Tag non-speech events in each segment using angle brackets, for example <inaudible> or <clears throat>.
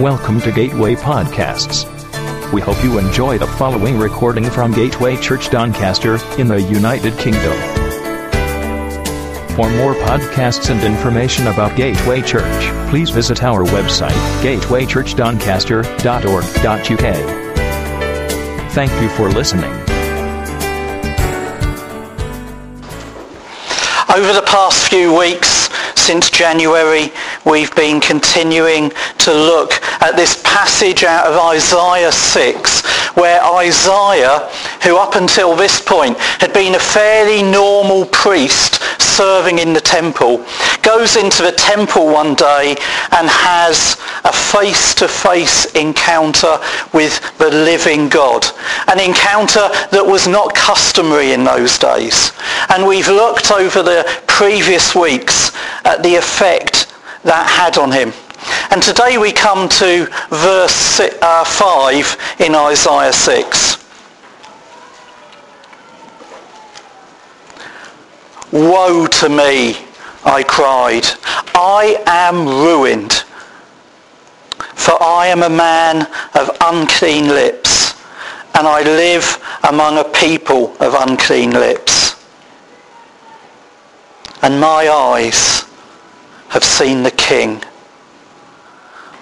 Welcome to Gateway Podcasts. We hope you enjoy the following recording from Gateway Church Doncaster in the United Kingdom. For more podcasts and information about Gateway Church, please visit our website, gatewaychurchdoncaster.org.uk. Thank you for listening. Over the past few weeks, since January, we've been continuing to look at this passage out of Isaiah 6, where Isaiah, who up until this point had been a fairly normal priest serving in the temple, goes into the temple one day and has a face-to-face encounter with the living God. An encounter that was not customary in those days. And we've looked over the previous weeks at the effect that had on him. And today we come to verse uh, 5 in Isaiah 6. Woe to me, I cried. I am ruined, for I am a man of unclean lips, and I live among a people of unclean lips. And my eyes have seen the King,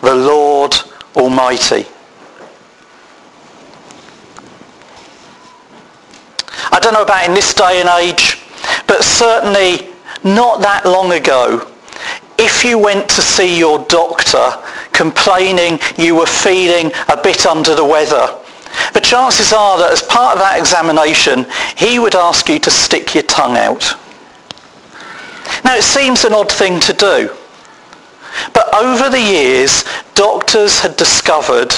the Lord Almighty. I don't know about in this day and age, but certainly not that long ago, if you went to see your doctor complaining you were feeling a bit under the weather, the chances are that as part of that examination, he would ask you to stick your tongue out. Now it seems an odd thing to do, but over the years, doctors had discovered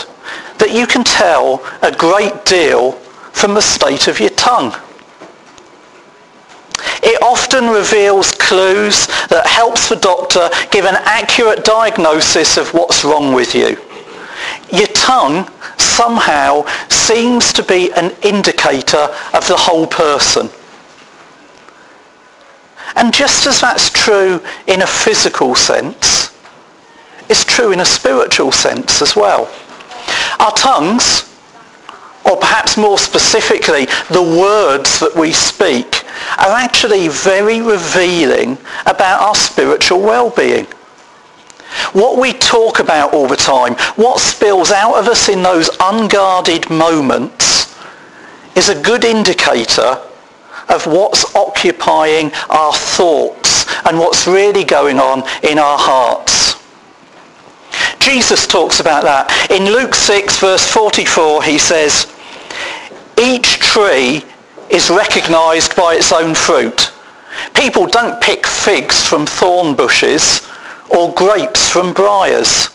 that you can tell a great deal from the state of your tongue. It often reveals clues that helps the doctor give an accurate diagnosis of what's wrong with you. Your tongue somehow seems to be an indicator of the whole person. And just as that's true in a physical sense, it's true in a spiritual sense as well. Our tongues, or perhaps more specifically, the words that we speak, are actually very revealing about our spiritual well-being. What we talk about all the time, what spills out of us in those unguarded moments, is a good indicator of what's occupying our thoughts and what's really going on in our hearts. Jesus talks about that. In Luke 6 verse 44 he says, each tree is recognized by its own fruit. People don't pick figs from thorn bushes or grapes from briars.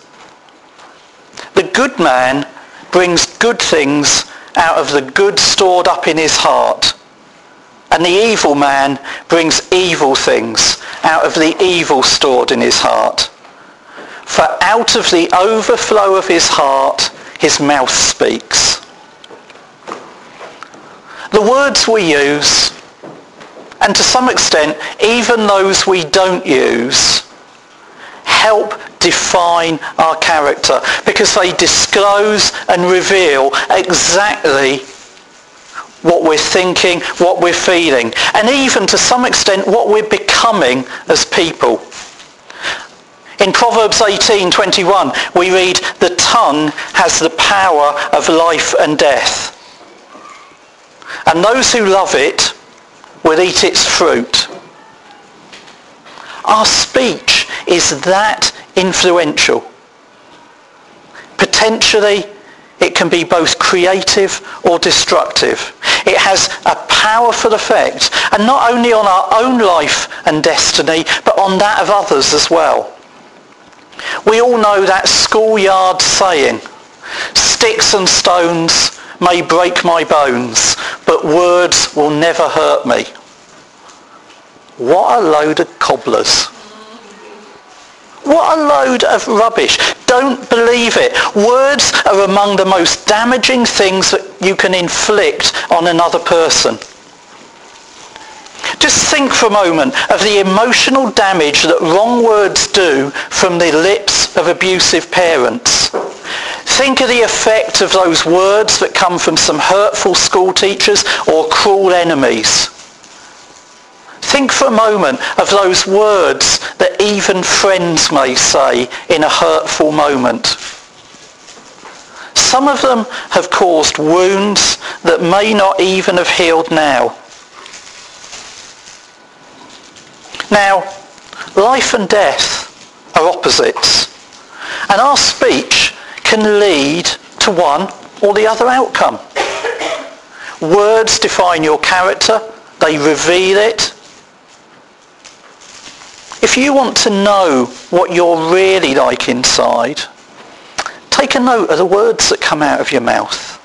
The good man brings good things out of the good stored up in his heart and the evil man brings evil things out of the evil stored in his heart. For out of the overflow of his heart, his mouth speaks. The words we use, and to some extent, even those we don't use, help define our character because they disclose and reveal exactly what we're thinking, what we're feeling, and even to some extent what we're becoming as people. In Proverbs 18:21, we read, "The tongue has the power of life and death, and those who love it will eat its fruit." Our speech is that influential. Potentially it can be both creative or destructive. It has a powerful effect, and not only on our own life and destiny, but on that of others as well. We all know that schoolyard saying, sticks and stones may break my bones, but words will never hurt me. What a load of cobblers. What a load of rubbish. Don't believe it. Words are among the most damaging things that you can inflict on another person. Just think for a moment of the emotional damage that wrong words do from the lips of abusive parents. Think of the effect of those words that come from some hurtful school teachers or cruel enemies. Think for a moment of those words that even friends may say in a hurtful moment. Some of them have caused wounds that may not even have healed now. Now, life and death are opposites. And our speech can lead to one or the other outcome. Words define your character. They reveal it. If you want to know what you're really like inside, take a note of the words that come out of your mouth.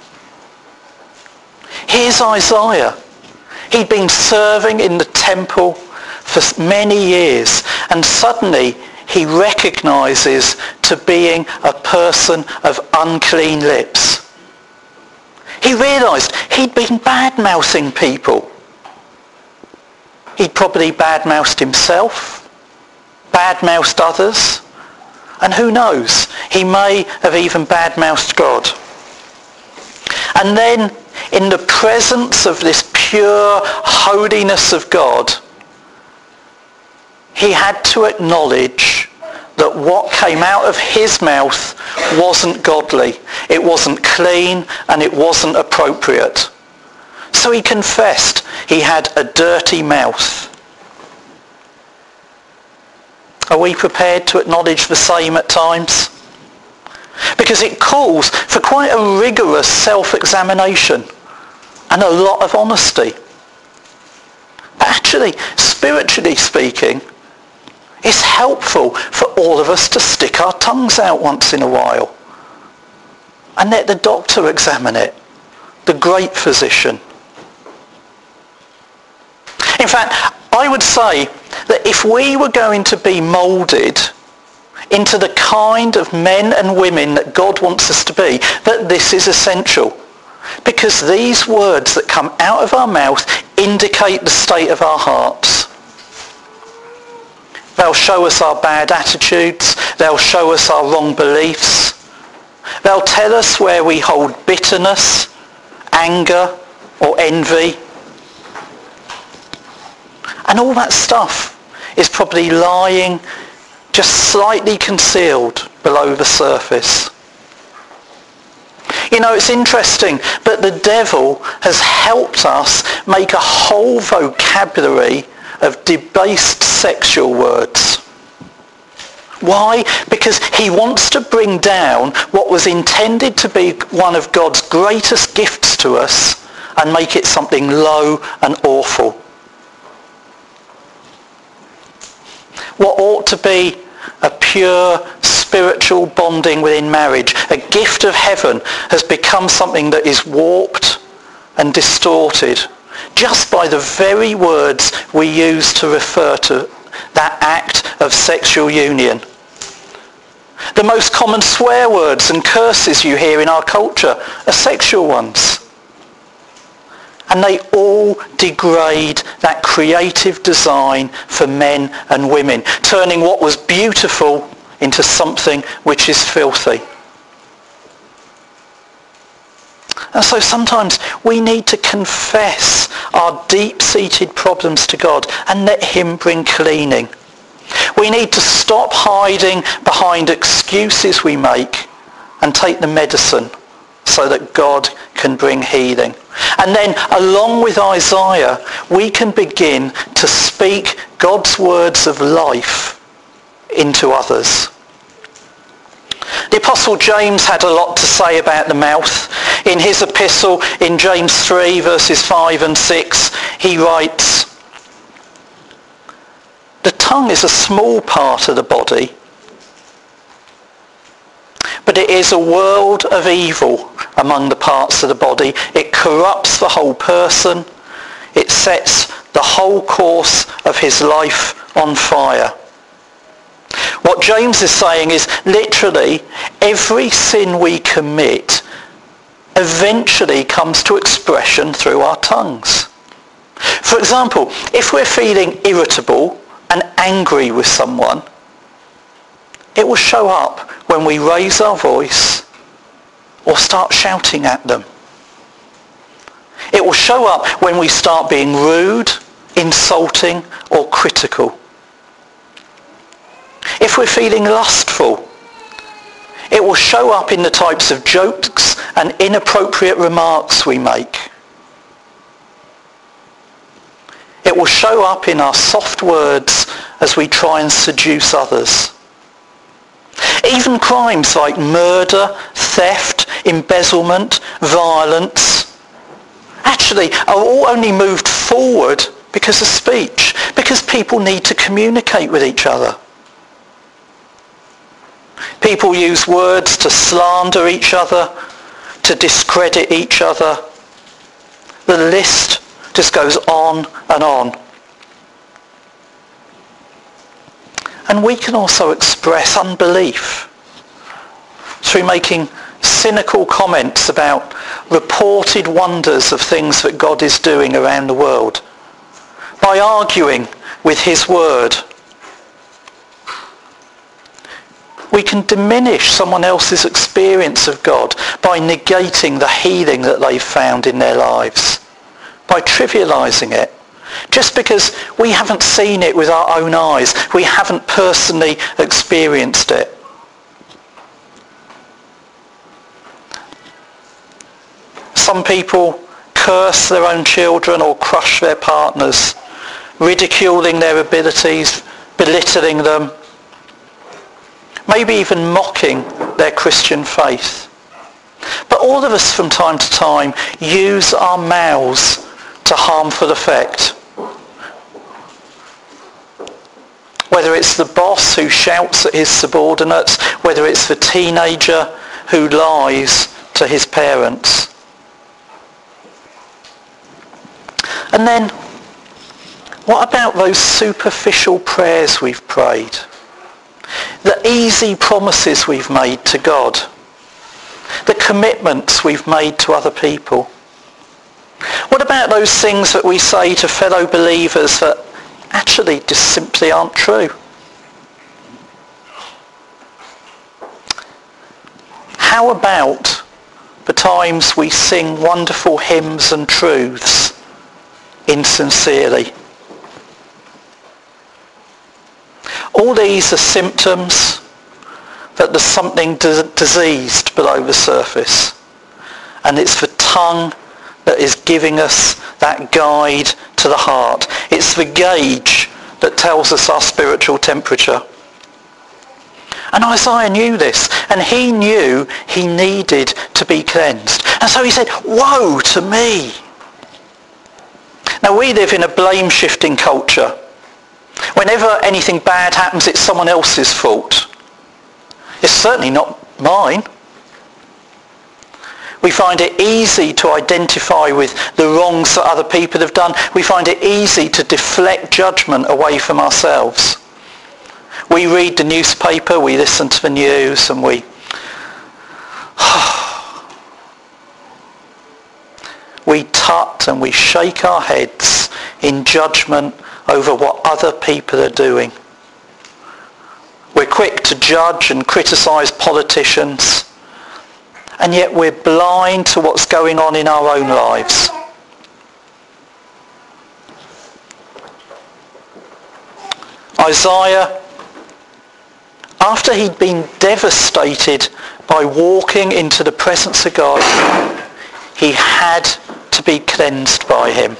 Here's Isaiah. He'd been serving in the temple for many years and suddenly he recognizes to being a person of unclean lips. He realized he'd been bad-mouthing people. He'd probably bad-mouthed himself, bad-mouthed others, and who knows, he may have even bad-mouthed God. And then in the presence of this pure holiness of God, he had to acknowledge that what came out of his mouth wasn't godly. It wasn't clean and it wasn't appropriate. So he confessed he had a dirty mouth. Are we prepared to acknowledge the same at times? Because it calls for quite a rigorous self-examination and a lot of honesty. But actually, spiritually speaking, it's helpful for all of us to stick our tongues out once in a while and let the doctor examine it, the great physician. In fact, I would say that if we were going to be moulded into the kind of men and women that God wants us to be, that this is essential. Because these words that come out of our mouth indicate the state of our hearts. They'll show us our bad attitudes. They'll show us our wrong beliefs. They'll tell us where we hold bitterness, anger, or envy. And all that stuff is probably lying just slightly concealed below the surface. You know, it's interesting, but the devil has helped us make a whole vocabulary of debased sexual words. Why? Because he wants to bring down what was intended to be one of God's greatest gifts to us and make it something low and awful. What ought to be a pure spiritual bonding within marriage, a gift of heaven, has become something that is warped and distorted just by the very words we use to refer to that act of sexual union. The most common swear words and curses you hear in our culture are sexual ones. And they all degrade that creative design for men and women, turning what was beautiful into something which is filthy. And so sometimes we need to confess our deep-seated problems to God and let him bring cleaning. We need to stop hiding behind excuses we make and take the medicine so that God can bring healing. And then along with Isaiah, we can begin to speak God's words of life into others. The Apostle James had a lot to say about the mouth. In his epistle in James 3 verses 5 and 6, he writes, The tongue is a small part of the body, it is a world of evil among the parts of the body. It corrupts the whole person. It sets the whole course of his life on fire. What James is saying is literally every sin we commit eventually comes to expression through our tongues. For example, if we're feeling irritable and angry with someone, it will show up when we raise our voice or start shouting at them. It will show up when we start being rude, insulting or critical. If we're feeling lustful, it will show up in the types of jokes and inappropriate remarks we make. It will show up in our soft words as we try and seduce others. Even crimes like murder, theft, embezzlement, violence, actually are all only moved forward because of speech, because people need to communicate with each other. People use words to slander each other, to discredit each other. The list just goes on and on. And we can also express unbelief through making cynical comments about reported wonders of things that God is doing around the world by arguing with his word. We can diminish someone else's experience of God by negating the healing that they've found in their lives, by trivializing it. Just because we haven't seen it with our own eyes, we haven't personally experienced it. Some people curse their own children or crush their partners ridiculing their abilities, belittling them, maybe even mocking their Christian faith. But all of us from time to time use our mouths to harmful effect. Whether it's the boss who shouts at his subordinates, whether it's the teenager who lies to his parents. And then what about those superficial prayers we've prayed? The easy promises we've made to God? The commitments we've made to other people? What about those things that we say to fellow believers that actually just simply aren't true? How about the times we sing wonderful hymns and truths insincerely? All these are symptoms that there's something diseased below the surface. And it's the tongue that is giving us that guide to the heart. It's the gauge that tells us our spiritual temperature. And Isaiah knew this, and he knew he needed to be cleansed. And so he said, woe to me. Now we live in a blame-shifting culture. Whenever anything bad happens, it's someone else's fault. It's certainly not mine. We find it easy to identify with the wrongs that other people have done. We find it easy to deflect judgment away from ourselves. We read the newspaper, we listen to the news, and we... <sighs> we tut and we shake our heads in judgment over what other people are doing. We're quick to judge and criticize politicians, and yet we're blind to what's going on in our own lives. Isaiah, after he'd been devastated by walking into the presence of God, he had to be cleansed by him.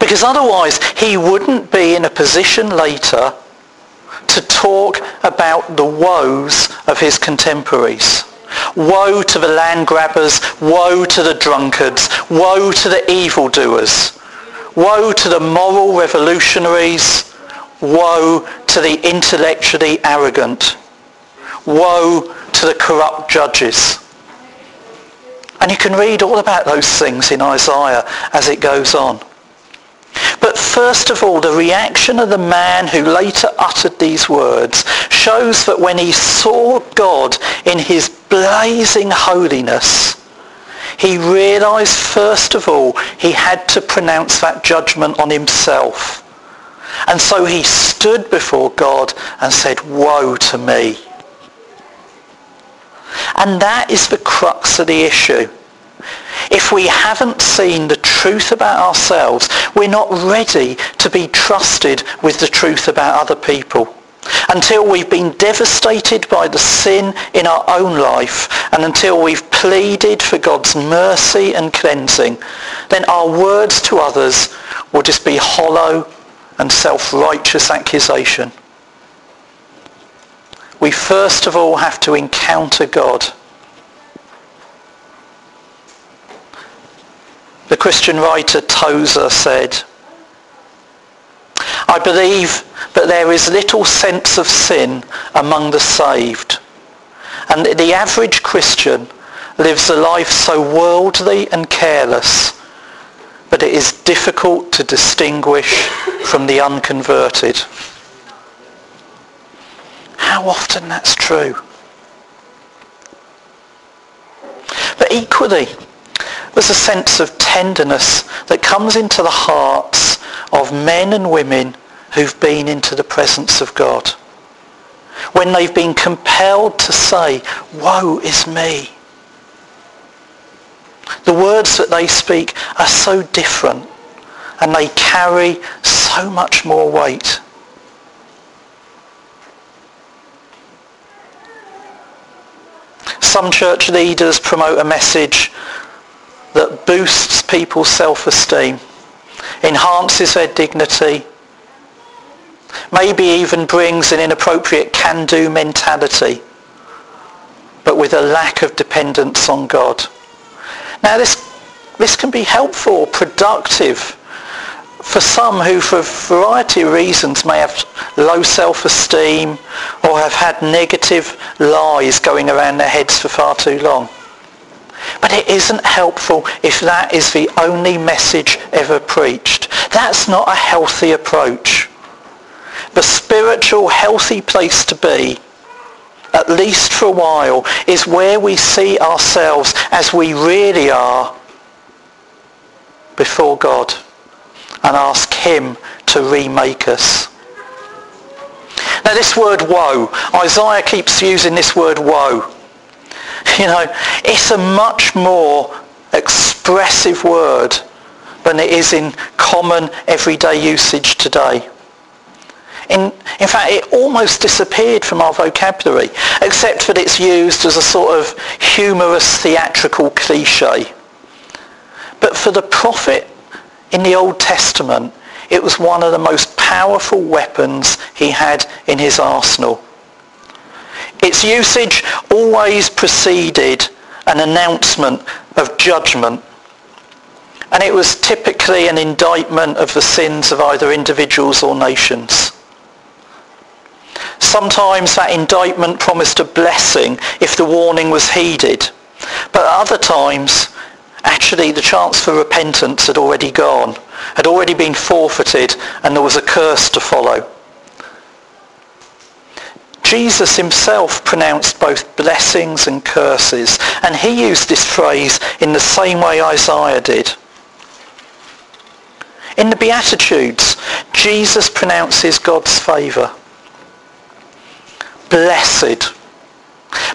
Because otherwise he wouldn't be in a position later to talk about the woes of his contemporaries. Woe to the land grabbers, woe to the drunkards, woe to the evildoers, woe to the moral revolutionaries, woe to the intellectually arrogant, woe to the corrupt judges. And you can read all about those things in Isaiah as it goes on. But first of all, the reaction of the man who later uttered these words shows that when he saw God in his blazing holiness, he realized first of all he had to pronounce that judgment on himself. And so he stood before God and said, woe to me. And that is the crux of the issue. If we haven't seen the truth about ourselves, we're not ready to be trusted with the truth about other people. Until we've been devastated by the sin in our own life and until we've pleaded for God's mercy and cleansing, then our words to others will just be hollow and self-righteous accusation. We first of all have to encounter God The Christian writer Tozer said, I believe that there is little sense of sin among the saved. And the average Christian lives a life so worldly and careless that it is difficult to distinguish from the unconverted. How often that's true. But equally, there's a sense of tenderness that comes into the hearts of men and women who've been into the presence of God. When they've been compelled to say, woe is me. The words that they speak are so different and they carry so much more weight. Some church leaders promote a message that boosts people's self-esteem, enhances their dignity, maybe even brings an inappropriate can-do mentality, but with a lack of dependence on God. Now this, this can be helpful, productive, for some who for a variety of reasons may have low self-esteem or have had negative lies going around their heads for far too long. But it isn't helpful if that is the only message ever preached. That's not a healthy approach. The spiritual healthy place to be, at least for a while, is where we see ourselves as we really are before God and ask him to remake us. Now this word woe, Isaiah keeps using this word woe. <laughs> You know, it's a much more expressive word than it is in common everyday usage today. In, in fact, it almost disappeared from our vocabulary, except that it's used as a sort of humorous theatrical cliche. But for the prophet in the Old Testament, it was one of the most powerful weapons he had in his arsenal. Its usage always preceded an announcement of judgment. And it was typically an indictment of the sins of either individuals or nations. Sometimes that indictment promised a blessing if the warning was heeded. But at other times, actually the chance for repentance had already gone, had already been forfeited, and there was a curse to follow. Jesus himself pronounced both blessings and curses, and he used this phrase in the same way Isaiah did. In the Beatitudes, Jesus pronounces God's favour. Blessed.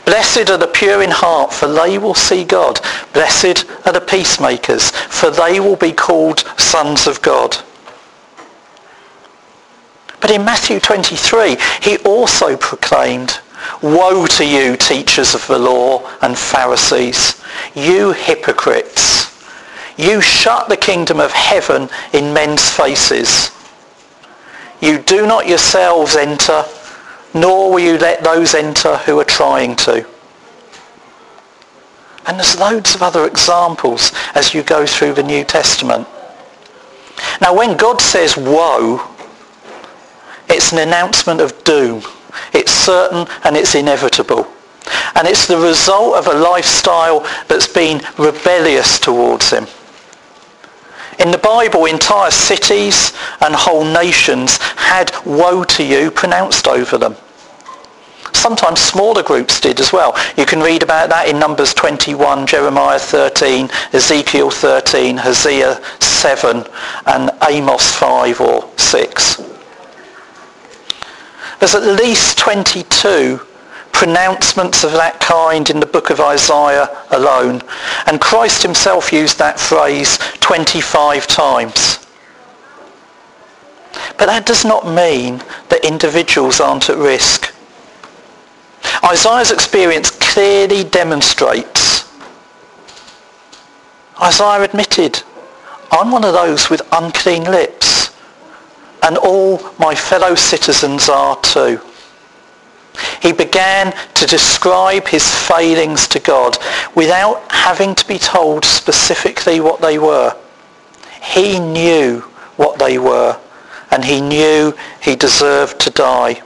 Blessed are the pure in heart, for they will see God. Blessed are the peacemakers, for they will be called sons of God. But in Matthew 23, he also proclaimed, Woe to you, teachers of the law and Pharisees, you hypocrites! You shut the kingdom of heaven in men's faces. You do not yourselves enter, nor will you let those enter who are trying to. And there's loads of other examples as you go through the New Testament. Now when God says woe, it's an announcement of doom. It's certain and it's inevitable. And it's the result of a lifestyle that's been rebellious towards him. In the Bible, entire cities and whole nations had woe to you pronounced over them. Sometimes smaller groups did as well. You can read about that in Numbers 21, Jeremiah 13, Ezekiel 13, Hosea 7, and Amos 5 or 6. There's at least 22 pronouncements of that kind in the book of Isaiah alone. And Christ himself used that phrase 25 times. But that does not mean that individuals aren't at risk. Isaiah's experience clearly demonstrates. Isaiah admitted, I'm one of those with unclean lips, and all my fellow citizens are too. He began to describe his failings to God without having to be told specifically what they were. He knew what they were and he knew he deserved to die.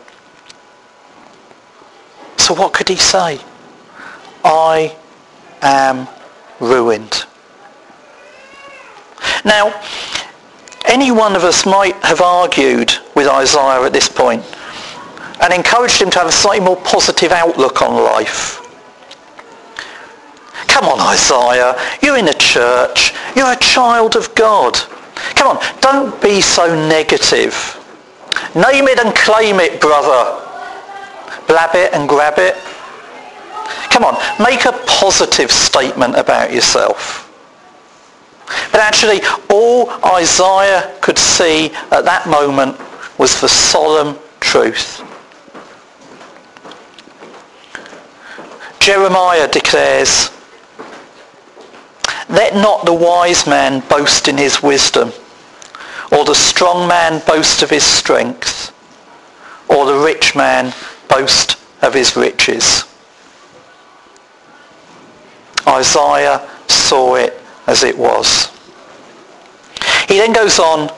So what could he say? I am ruined. Now, any one of us might have argued with Isaiah at this point and encouraged him to have a slightly more positive outlook on life. Come on, Isaiah, you're in a church. You're a child of God. Come on, don't be so negative. Name it and claim it, brother. Blab it and grab it. Come on, make a positive statement about yourself. But actually, all Isaiah could see at that moment was the solemn truth. Jeremiah declares, let not the wise man boast in his wisdom, or the strong man boast of his strength, or the rich man boast of his riches. Isaiah saw it as it was. He then goes on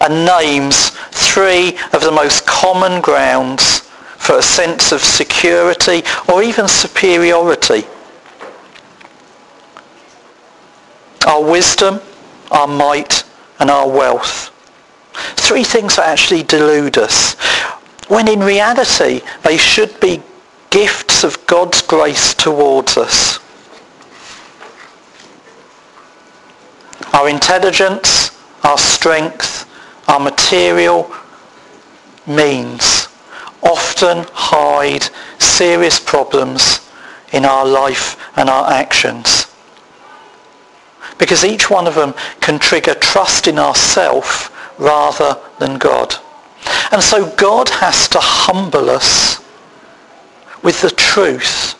and names three of the most common grounds for a sense of security or even superiority our wisdom, our might, and our wealth. Three things that actually delude us, when in reality they should be gifts of God's grace towards us. Our intelligence, our strength, our material means often hide serious problems in our life and our actions because each one of them can trigger trust in ourself rather than God. And so God has to humble us with the truth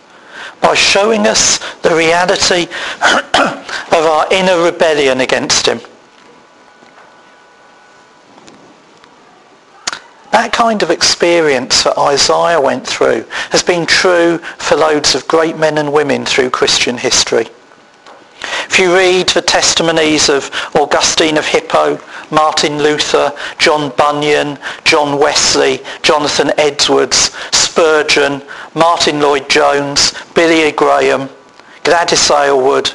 by showing us the reality <clears throat> of our inner rebellion against him. That kind of experience that Isaiah went through has been true for loads of great men and women through Christian history. You read the testimonies of Augustine of Hippo, Martin Luther, John Bunyan, John Wesley, Jonathan Edwards, Spurgeon, Martyn Lloyd-Jones, Billy Graham, Gladys Aylward,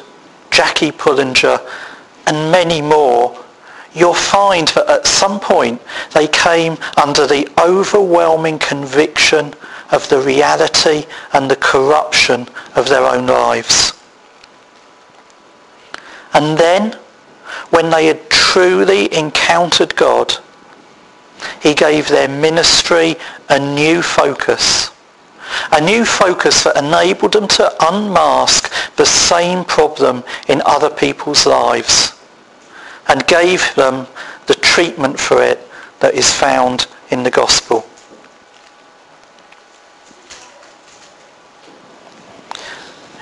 Jackie Pullinger, and many more, you'll find that at some point they came under the overwhelming conviction of the reality and the corruption of their own lives. And then, when they had truly encountered God, he gave their ministry a new focus. A new focus that enabled them to unmask the same problem in other people's lives and gave them the treatment for it that is found in the gospel.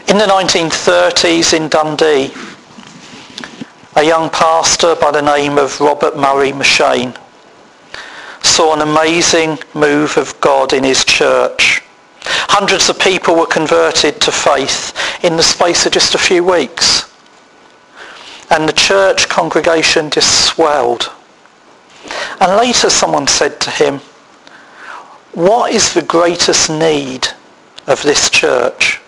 In the 1930s in Dundee, a young pastor by the name of Robert Murray M'Cheyne saw an amazing move of God in his church. Hundreds of people were converted to faith in the space of just a few weeks. And the church congregation just swelled. And later someone said to him, what is the greatest need of this church?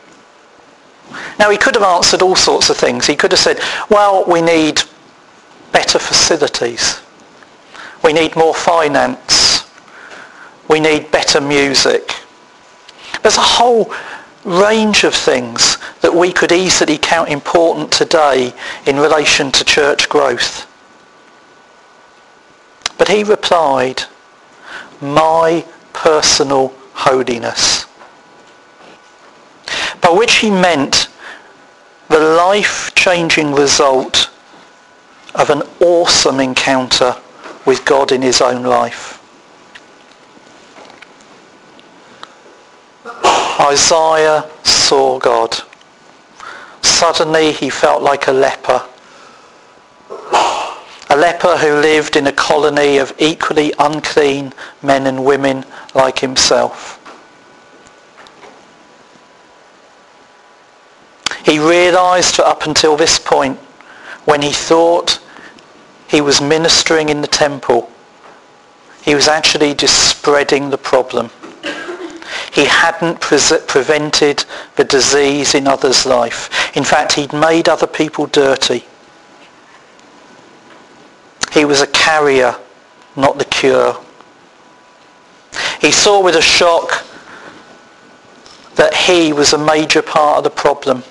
Now he could have answered all sorts of things. He could have said, well, we need better facilities. We need more finance. We need better music. There's a whole range of things that we could easily count important today in relation to church growth. But he replied, my personal holiness. by which he meant the life-changing result of an awesome encounter with God in his own life. Isaiah saw God. Suddenly he felt like a leper. A leper who lived in a colony of equally unclean men and women like himself. He realized that up until this point, when he thought he was ministering in the temple, he was actually just spreading the problem. He hadn't pre- prevented the disease in others' life. In fact, he'd made other people dirty. He was a carrier, not the cure. He saw with a shock that he was a major part of the problem.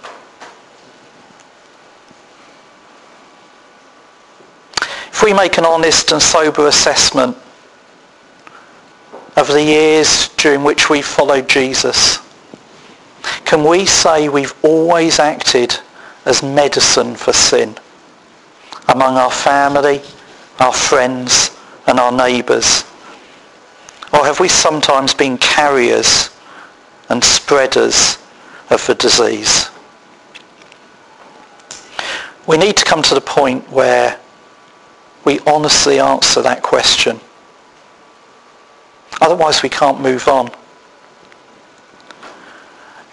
If we make an honest and sober assessment of the years during which we followed Jesus, can we say we've always acted as medicine for sin among our family, our friends and our neighbours? Or have we sometimes been carriers and spreaders of the disease? We need to come to the point where we honestly answer that question. Otherwise we can't move on.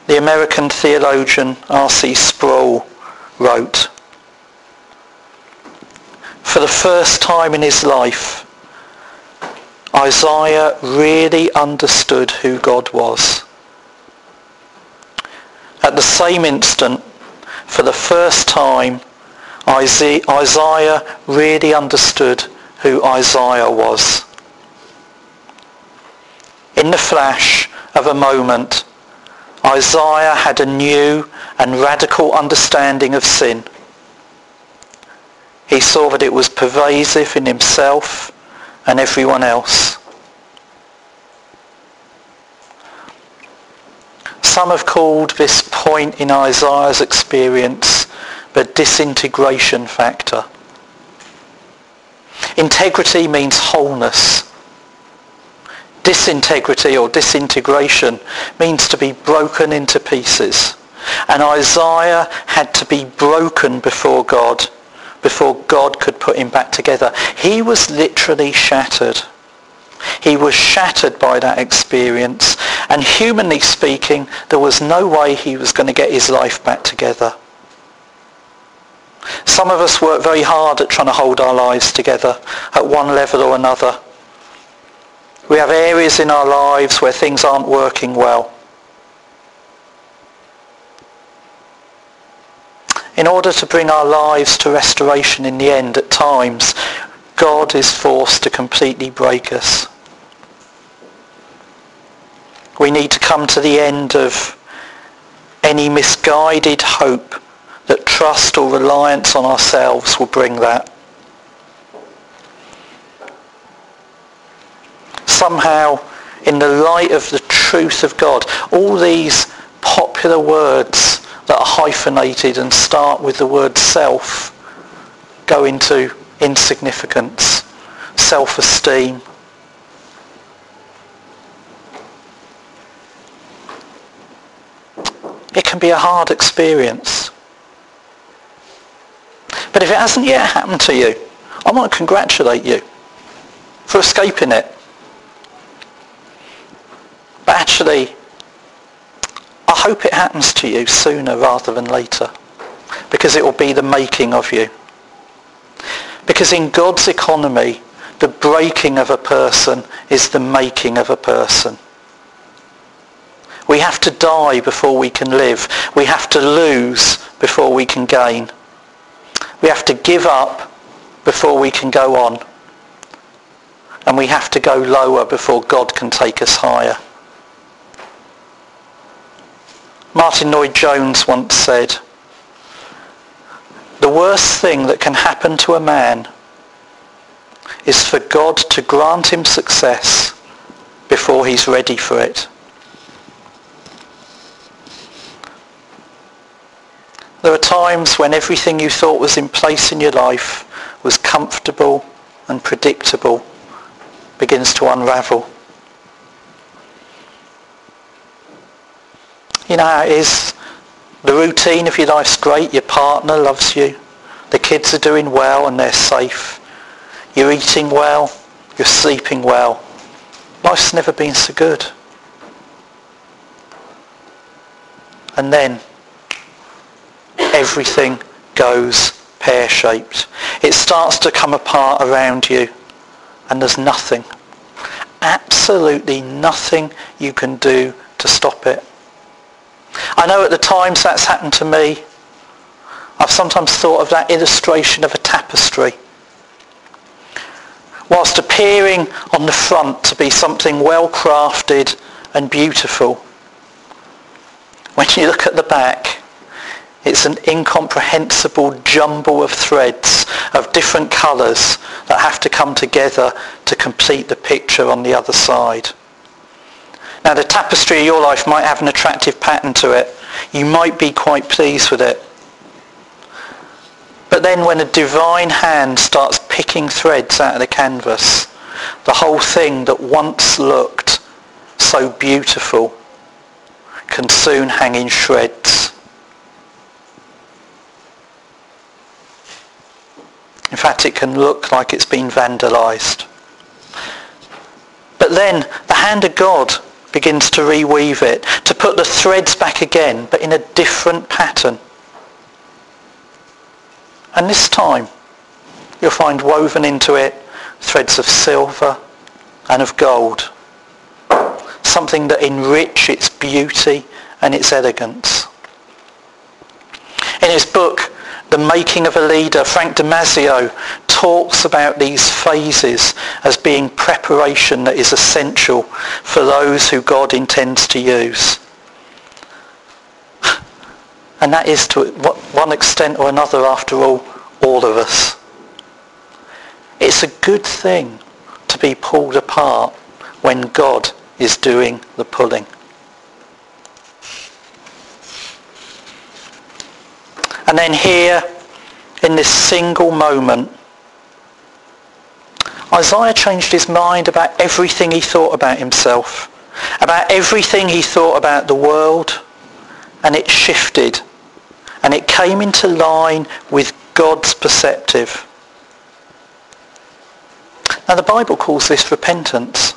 The American theologian R.C. Sproul wrote, For the first time in his life, Isaiah really understood who God was. At the same instant, for the first time, Isaiah really understood who Isaiah was. In the flash of a moment, Isaiah had a new and radical understanding of sin. He saw that it was pervasive in himself and everyone else. Some have called this point in Isaiah's experience the disintegration factor. Integrity means wholeness. Disintegrity or disintegration means to be broken into pieces. And Isaiah had to be broken before God, before God could put him back together. He was literally shattered. He was shattered by that experience. And humanly speaking, there was no way he was going to get his life back together. Some of us work very hard at trying to hold our lives together at one level or another. We have areas in our lives where things aren't working well. In order to bring our lives to restoration in the end, at times, God is forced to completely break us. We need to come to the end of any misguided hope that trust or reliance on ourselves will bring that. Somehow, in the light of the truth of God, all these popular words that are hyphenated and start with the word self go into insignificance, self-esteem. It can be a hard experience. But if it hasn't yet happened to you, I want to congratulate you for escaping it. But actually, I hope it happens to you sooner rather than later because it will be the making of you. Because in God's economy, the breaking of a person is the making of a person. We have to die before we can live. We have to lose before we can gain. We have to give up before we can go on. And we have to go lower before God can take us higher. Martyn Lloyd-Jones once said, the worst thing that can happen to a man is for God to grant him success before he's ready for it. There are times when everything you thought was in place in your life was comfortable and predictable begins to unravel. You know how it is. The routine of your life's great. Your partner loves you. The kids are doing well and they're safe. You're eating well. You're sleeping well. Life's never been so good. And then everything goes pear-shaped. It starts to come apart around you and there's nothing, absolutely nothing you can do to stop it. I know at the times that's happened to me. I've sometimes thought of that illustration of a tapestry. Whilst appearing on the front to be something well crafted and beautiful, when you look at the back, it's an incomprehensible jumble of threads of different colours that have to come together to complete the picture on the other side. Now the tapestry of your life might have an attractive pattern to it. You might be quite pleased with it. But then when a divine hand starts picking threads out of the canvas, the whole thing that once looked so beautiful can soon hang in shreds. In fact, it can look like it's been vandalized. But then the hand of God begins to reweave it, to put the threads back again, but in a different pattern. And this time, you'll find woven into it threads of silver and of gold, something that enrich its beauty and its elegance. In his book, The Making of a Leader, Frank Damazio talks about these phases as being preparation that is essential for those who God intends to use. And that is to one extent or another, after all, all of us. It's a good thing to be pulled apart when God is doing the pulling. And then here, in this single moment, Isaiah changed his mind about everything he thought about himself, about everything he thought about the world, and it shifted. And it came into line with God's perceptive. Now the Bible calls this repentance.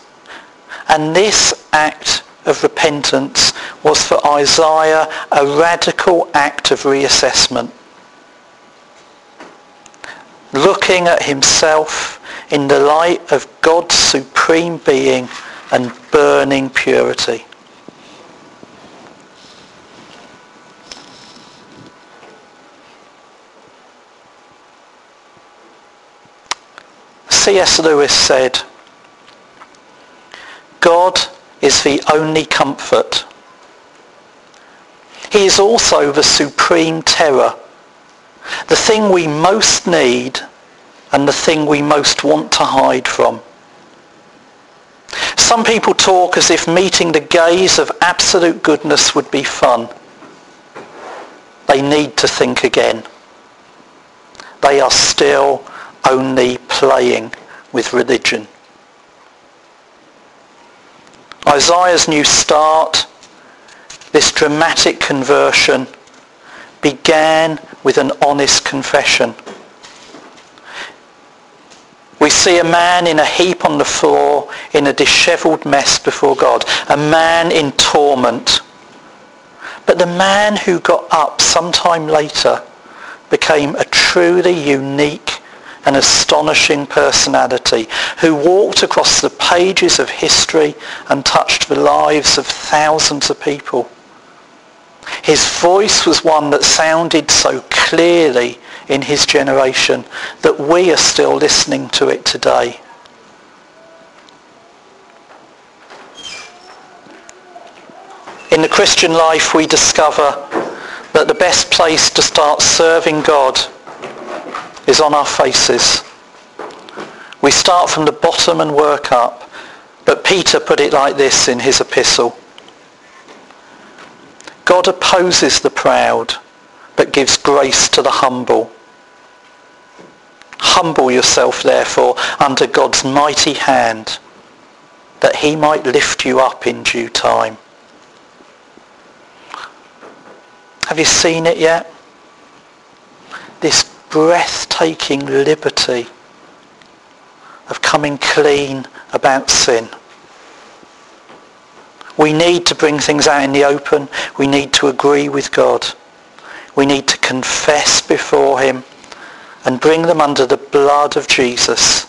And this act of repentance was for Isaiah a radical act of reassessment. Looking at himself in the light of God's supreme being and burning purity. C.S. Lewis said, God is the only comfort. He is also the supreme terror, the thing we most need and the thing we most want to hide from. Some people talk as if meeting the gaze of absolute goodness would be fun. They need to think again. They are still only playing with religion. Isaiah's new start, this dramatic conversion, began with an honest confession. We see a man in a heap on the floor, in a dishevelled mess before God, a man in torment. But the man who got up sometime later became a truly unique and astonishing personality who walked across the pages of history and touched the lives of thousands of people. His voice was one that sounded so clearly in his generation that we are still listening to it today. In the Christian life we discover that the best place to start serving God is on our faces. We start from the bottom and work up, but Peter put it like this in his epistle. God opposes the proud, but gives grace to the humble. Humble yourself, therefore, under God's mighty hand, that he might lift you up in due time. Have you seen it yet? This breathtaking liberty of coming clean about sin. We need to bring things out in the open. We need to agree with God. We need to confess before him and bring them under the blood of Jesus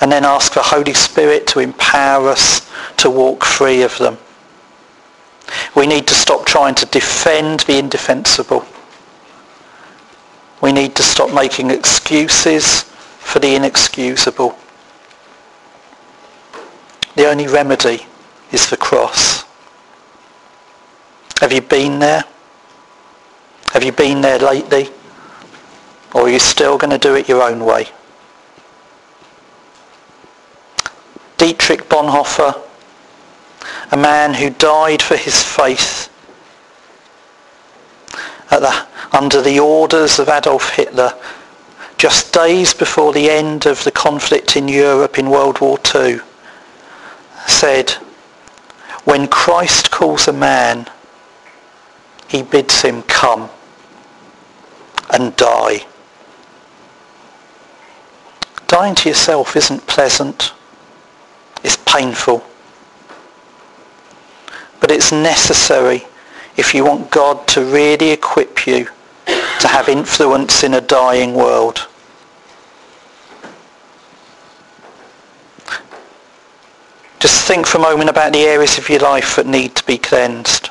and then ask the Holy Spirit to empower us to walk free of them. We need to stop trying to defend the indefensible. We need to stop making excuses for the inexcusable. The only remedy is the cross. Have you been there? Have you been there lately? Or are you still going to do it your own way? Dietrich Bonhoeffer, a man who died for his faith the, under the orders of Adolf Hitler just days before the end of the conflict in Europe in World War II, said, when Christ calls a man, he bids him come and die. Dying to yourself isn't pleasant. It's painful. But it's necessary if you want God to really equip you to have influence in a dying world. Just think for a moment about the areas of your life that need to be cleansed.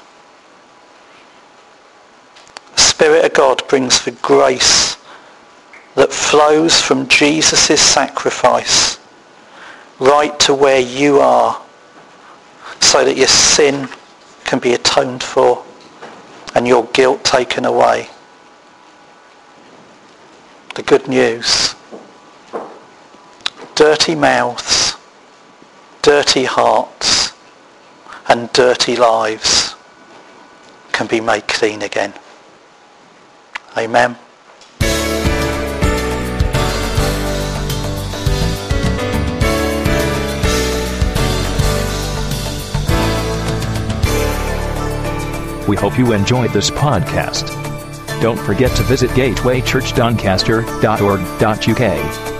The Spirit of God brings the grace that flows from Jesus' sacrifice right to where you are so that your sin can be atoned for and your guilt taken away. The good news. Dirty mouths, dirty hearts and dirty lives can be made clean again. Amen. We hope you enjoyed this podcast. Don't forget to visit gatewaychurchdoncaster.org.uk